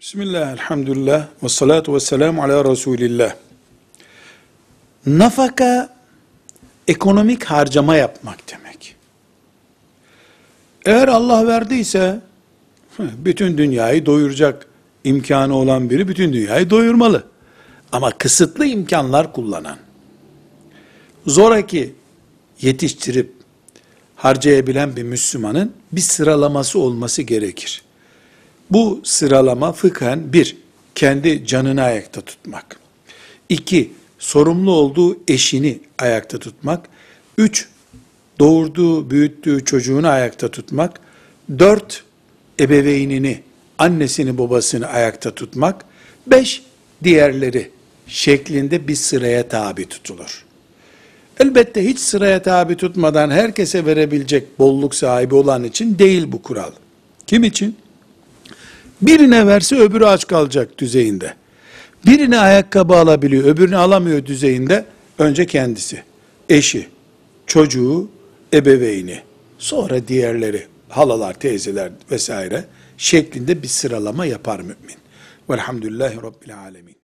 Bismillah, elhamdülillah, ve salatu ve selamu ala Resulillah. Nafaka, ekonomik harcama yapmak demek. Eğer Allah verdiyse, bütün dünyayı doyuracak imkanı olan biri bütün dünyayı doyurmalı. Ama kısıtlı imkanlar kullanan, zoraki yetiştirip harcayabilen bir Müslümanın bir sıralaması olması gerekir. Bu sıralama fıkhen bir, kendi canını ayakta tutmak. İki, sorumlu olduğu eşini ayakta tutmak. Üç, doğurduğu, büyüttüğü çocuğunu ayakta tutmak. Dört, ebeveynini, annesini, babasını ayakta tutmak. Beş, diğerleri şeklinde bir sıraya tabi tutulur. Elbette hiç sıraya tabi tutmadan herkese verebilecek bolluk sahibi olan için değil bu kural. Kim için? Birine verse öbürü aç kalacak düzeyinde. Birine ayakkabı alabiliyor, öbürünü alamıyor düzeyinde. Önce kendisi, eşi, çocuğu, ebeveyni, sonra diğerleri, halalar, teyzeler vesaire şeklinde bir sıralama yapar mümin. Velhamdülillahi Rabbil Alemin.